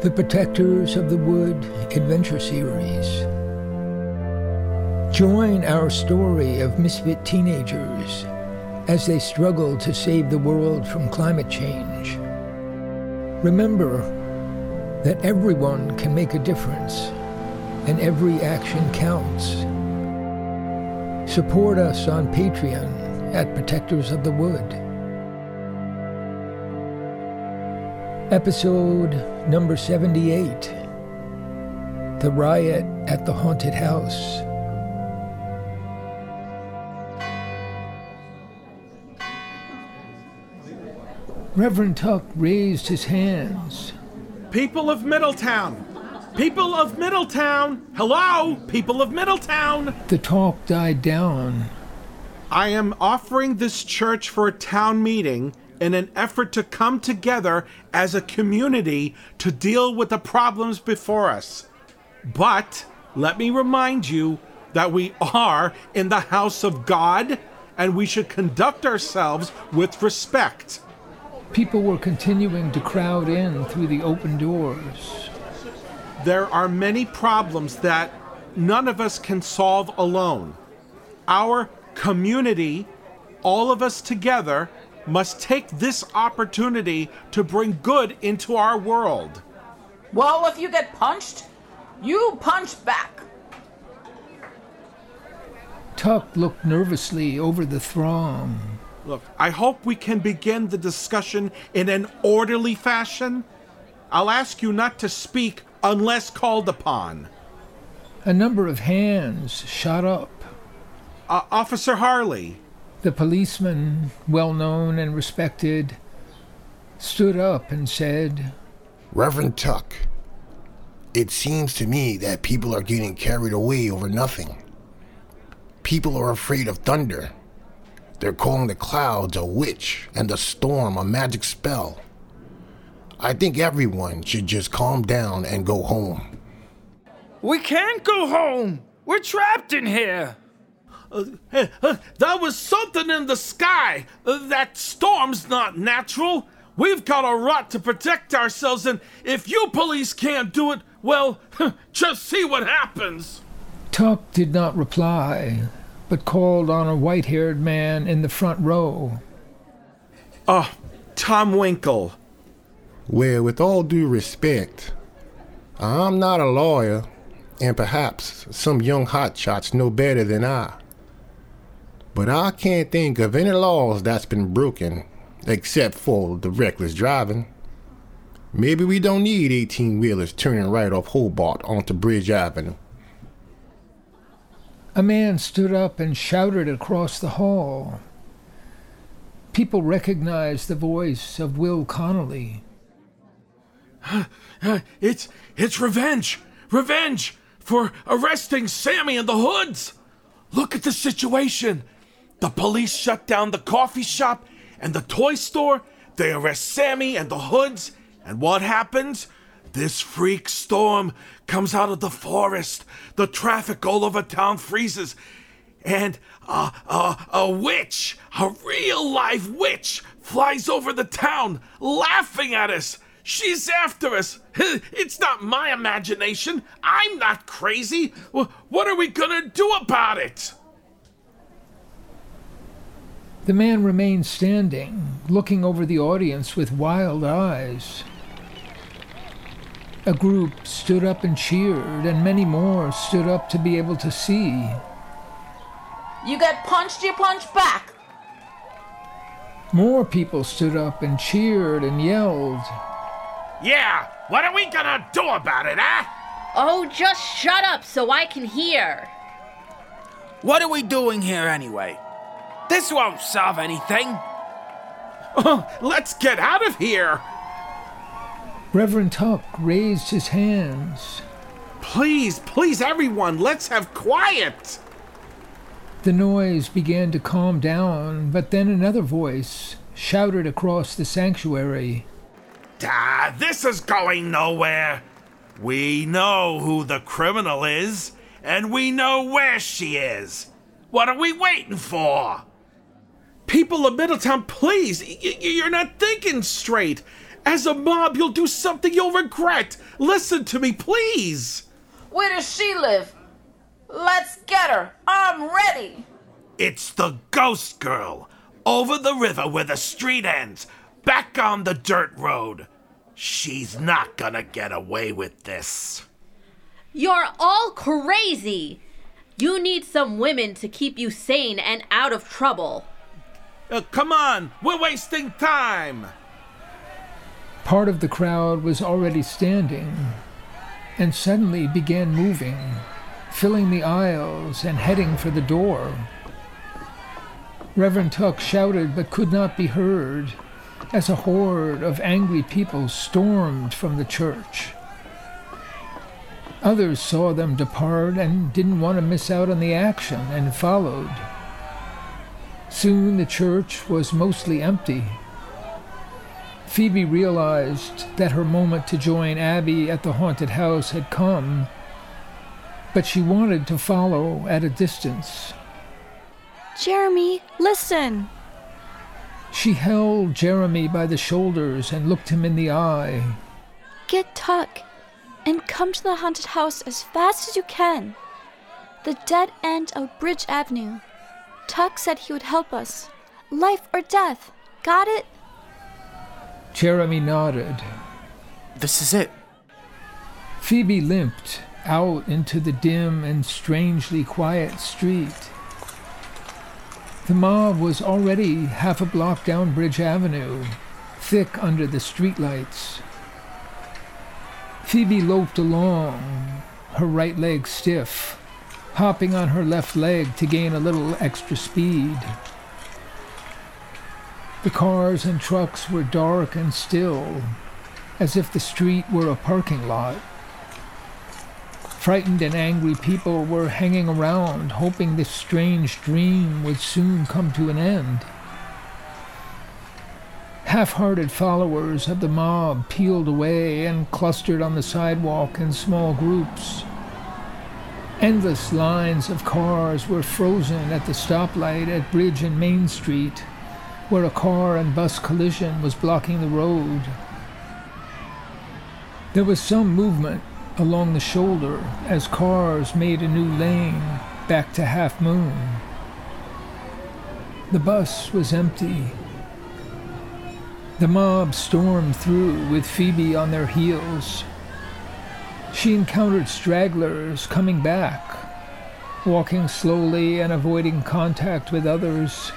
The Protectors of the Wood Adventure Series. Join our story of misfit teenagers as they struggle to save the world from climate change. Remember that everyone can make a difference and every action counts. Support us on Patreon at Protectors of the Wood. Episode number 78 The Riot at the Haunted House. Reverend Tuck raised his hands. People of Middletown! People of Middletown! Hello, people of Middletown! The talk died down. I am offering this church for a town meeting in an effort to come together as a community to deal with the problems before us. But let me remind you that we are in the house of God and we should conduct ourselves with respect. People were continuing to crowd in through the open doors. There are many problems that none of us can solve alone. Our community, all of us together, must take this opportunity to bring good into our world. Well, if you get punched, you punch back. Tuck looked nervously over the throng. Look, I hope we can begin the discussion in an orderly fashion. I'll ask you not to speak unless called upon. A number of hands shot up. Uh, Officer Harley. The policeman, well known and respected, stood up and said, Reverend Tuck, it seems to me that people are getting carried away over nothing. People are afraid of thunder. They're calling the clouds a witch and the storm a magic spell. I think everyone should just calm down and go home. We can't go home. We're trapped in here. Uh, uh, that was something in the sky. Uh, that storm's not natural. We've got a right to protect ourselves, and if you police can't do it, well, just see what happens. Tuck did not reply, but called on a white haired man in the front row. Oh, Tom Winkle. Well, with all due respect, I'm not a lawyer, and perhaps some young hotshots know better than I. But I can't think of any laws that's been broken except for the reckless driving. Maybe we don't need 18 wheelers turning right off Hobart onto Bridge Avenue. A man stood up and shouted across the hall. People recognized the voice of Will Connolly. It's it's revenge. Revenge for arresting Sammy and the Hoods. Look at the situation. The police shut down the coffee shop and the toy store. They arrest Sammy and the Hoods. And what happens? This freak storm comes out of the forest. The traffic all over town freezes. And a, a, a witch, a real live witch, flies over the town laughing at us. She's after us. It's not my imagination. I'm not crazy. What are we gonna do about it? The man remained standing, looking over the audience with wild eyes. A group stood up and cheered, and many more stood up to be able to see. You get punched, you punch back. More people stood up and cheered and yelled. Yeah, what are we gonna do about it, huh? Oh, just shut up so I can hear. What are we doing here anyway? This won't solve anything. Oh, let's get out of here. Reverend Tuck raised his hands. Please, please, everyone, let's have quiet. The noise began to calm down, but then another voice shouted across the sanctuary. Ah, this is going nowhere. We know who the criminal is, and we know where she is. What are we waiting for? People of Middletown, please, y- you're not thinking straight. As a mob, you'll do something you'll regret. Listen to me, please. Where does she live? Let's get her. I'm ready. It's the ghost girl. Over the river where the street ends. Back on the dirt road. She's not gonna get away with this. You're all crazy. You need some women to keep you sane and out of trouble. Uh, come on, we're wasting time. Part of the crowd was already standing and suddenly began moving, filling the aisles and heading for the door. Reverend Tuck shouted but could not be heard as a horde of angry people stormed from the church. Others saw them depart and didn't want to miss out on the action and followed. Soon the church was mostly empty. Phoebe realized that her moment to join Abby at the haunted house had come, but she wanted to follow at a distance. Jeremy, listen! She held Jeremy by the shoulders and looked him in the eye. Get Tuck and come to the haunted house as fast as you can. The dead end of Bridge Avenue. Tuck said he would help us. Life or death. Got it? Jeremy nodded. This is it. Phoebe limped out into the dim and strangely quiet street. The mob was already half a block down Bridge Avenue, thick under the streetlights. Phoebe loped along, her right leg stiff, hopping on her left leg to gain a little extra speed. The cars and trucks were dark and still, as if the street were a parking lot. Frightened and angry people were hanging around, hoping this strange dream would soon come to an end. Half hearted followers of the mob peeled away and clustered on the sidewalk in small groups. Endless lines of cars were frozen at the stoplight at Bridge and Main Street, where a car and bus collision was blocking the road. There was some movement along the shoulder as cars made a new lane back to Half Moon. The bus was empty. The mob stormed through with Phoebe on their heels. She encountered stragglers coming back, walking slowly and avoiding contact with others.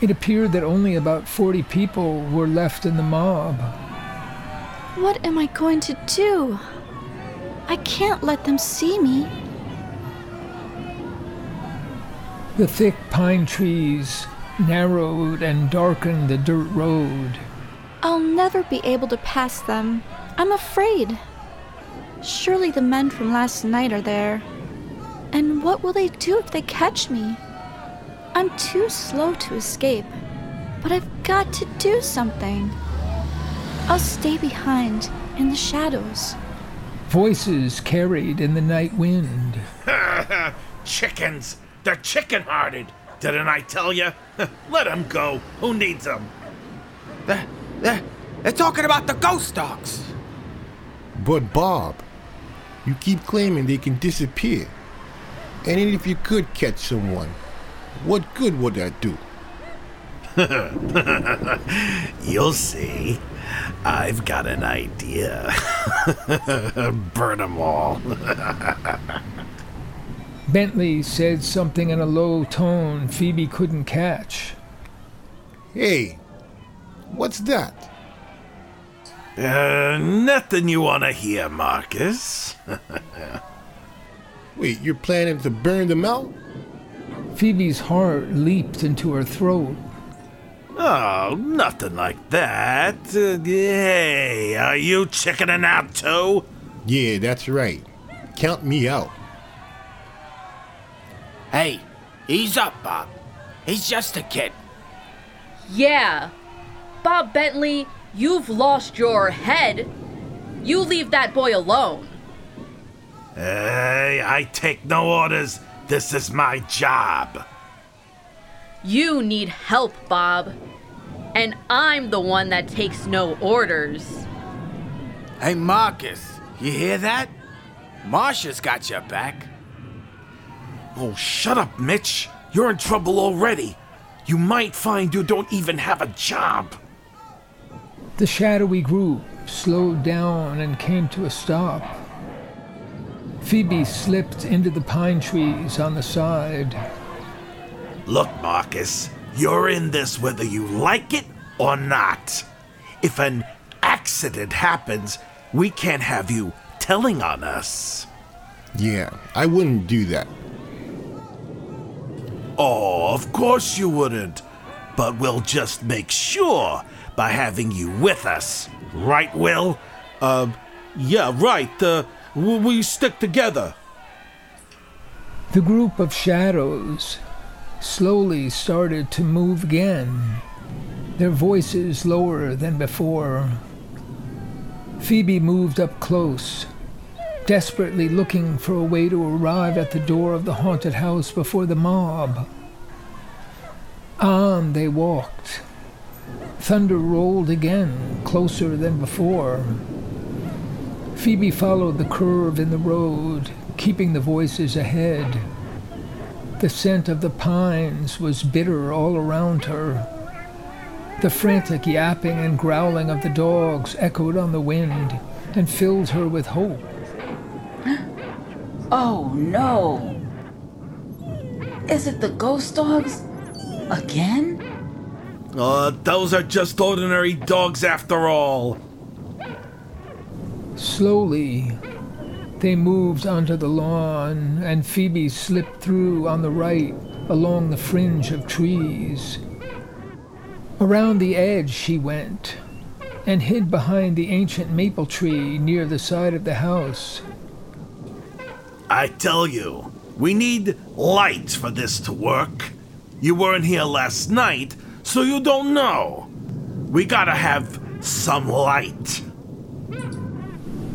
It appeared that only about 40 people were left in the mob. What am I going to do? I can't let them see me. The thick pine trees narrowed and darkened the dirt road. I'll never be able to pass them. I'm afraid. Surely the men from last night are there. And what will they do if they catch me? I'm too slow to escape, but I've got to do something. I'll stay behind in the shadows. Voices carried in the night wind. Chickens! They're chicken hearted! Didn't I tell you? Let them go. Who needs them? They're, they're, they're talking about the ghost dogs. But Bob, you keep claiming they can disappear. And even if you could catch someone, what good would that do? You'll see. I've got an idea. Burn them all. Bentley said something in a low tone Phoebe couldn't catch. Hey, what's that? Uh, nothing you want to hear, Marcus. Wait, you're planning to burn them out? Phoebe's heart leaped into her throat. Oh, nothing like that. Uh, hey, are you chickening out too? Yeah, that's right. Count me out. Hey, ease up, Bob. He's just a kid. Yeah. Bob Bentley, you've lost your head. You leave that boy alone. Hey, I take no orders. This is my job. You need help, Bob. And I'm the one that takes no orders. Hey, Marcus, you hear that? Marsha's got your back. Oh, shut up, Mitch. You're in trouble already. You might find you don't even have a job. The shadowy group slowed down and came to a stop. Phoebe slipped into the pine trees on the side. Look, Marcus, you're in this whether you like it or not. If an accident happens, we can't have you telling on us. Yeah, I wouldn't do that. Oh, of course you wouldn't. But we'll just make sure by having you with us. Right, Will? Uh, yeah, right. Uh, we stick together. The group of shadows slowly started to move again, their voices lower than before. Phoebe moved up close, desperately looking for a way to arrive at the door of the haunted house before the mob. On they walked. Thunder rolled again, closer than before. Phoebe followed the curve in the road, keeping the voices ahead. The scent of the pines was bitter all around her. The frantic yapping and growling of the dogs echoed on the wind and filled her with hope. Oh no! Is it the ghost dogs? Again? Uh, those are just ordinary dogs after all. Slowly, they moved onto the lawn, and Phoebe slipped through on the right along the fringe of trees. Around the edge she went, and hid behind the ancient maple tree near the side of the house. I tell you, we need light for this to work. You weren't here last night, so you don't know. We gotta have some light.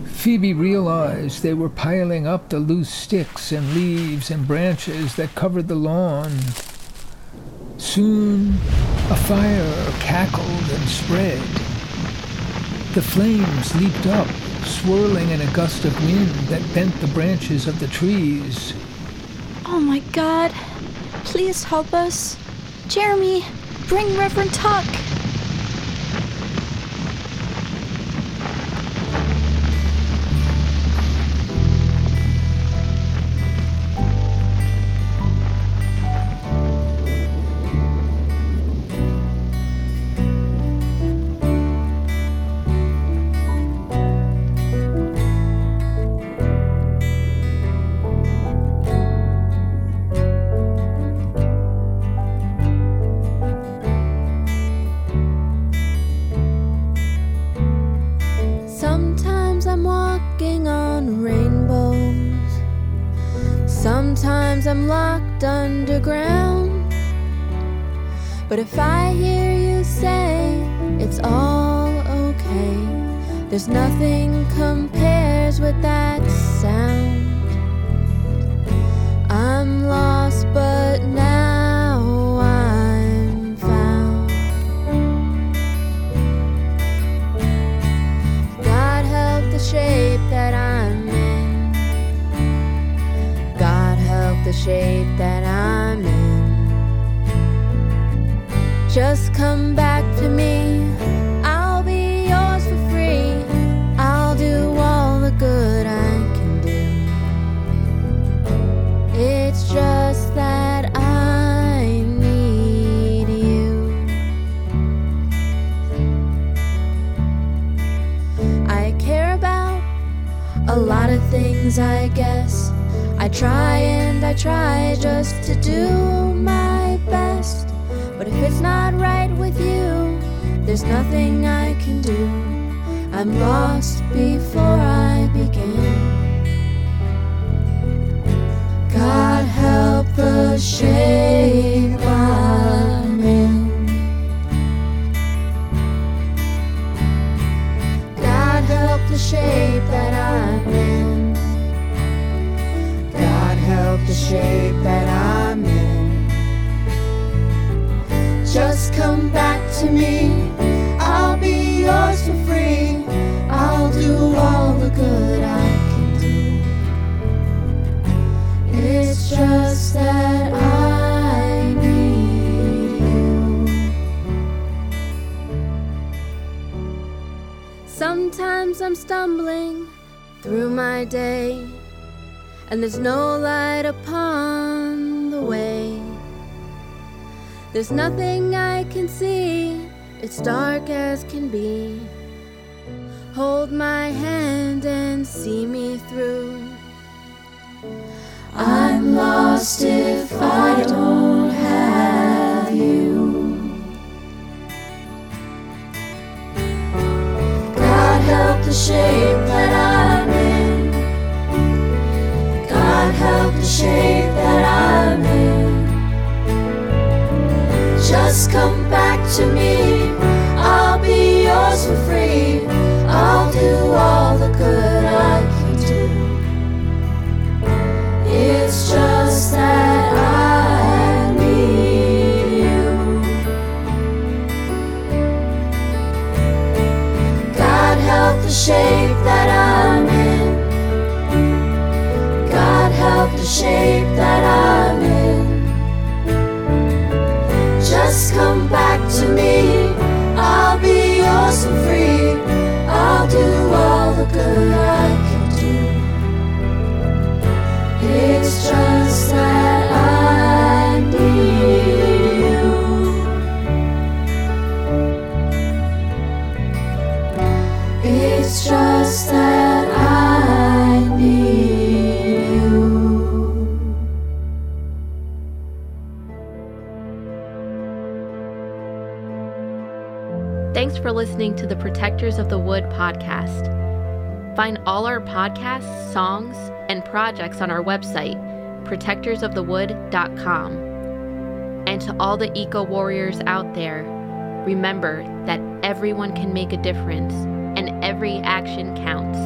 Phoebe realized they were piling up the loose sticks and leaves and branches that covered the lawn. Soon, a fire cackled and spread. The flames leaped up, swirling in a gust of wind that bent the branches of the trees. Oh my god. Please help us. Jeremy, bring Reverend Tuck. Sometimes I'm locked underground. But if I hear you say it's all okay, there's nothing compares with that sound. I'm lost, shape that I'm in. Just come back to me. I'll be yours for free. I'll do all the good I can do. It's just that I need you. I care about a lot of things, I guess. I try and I try just to do my best. But if it's not right with you, there's nothing I can do. I'm lost before I begin. God help the shape shape that I'm in. Just come back to me. I'll be yours for free. I'll do all the good I can do. It's just that I need you. Sometimes I'm stumbling through my day, and there's no light upon the way. There's nothing I can see, it's dark as can be. Hold my hand and see me through. I'm lost if I don't have you. God help the shape that I'm in. Help the shape that I'm in. Just come back to me. I'll be yours for free. Listening to the Protectors of the Wood podcast. Find all our podcasts, songs, and projects on our website, protectorsofthewood.com. And to all the eco warriors out there, remember that everyone can make a difference and every action counts.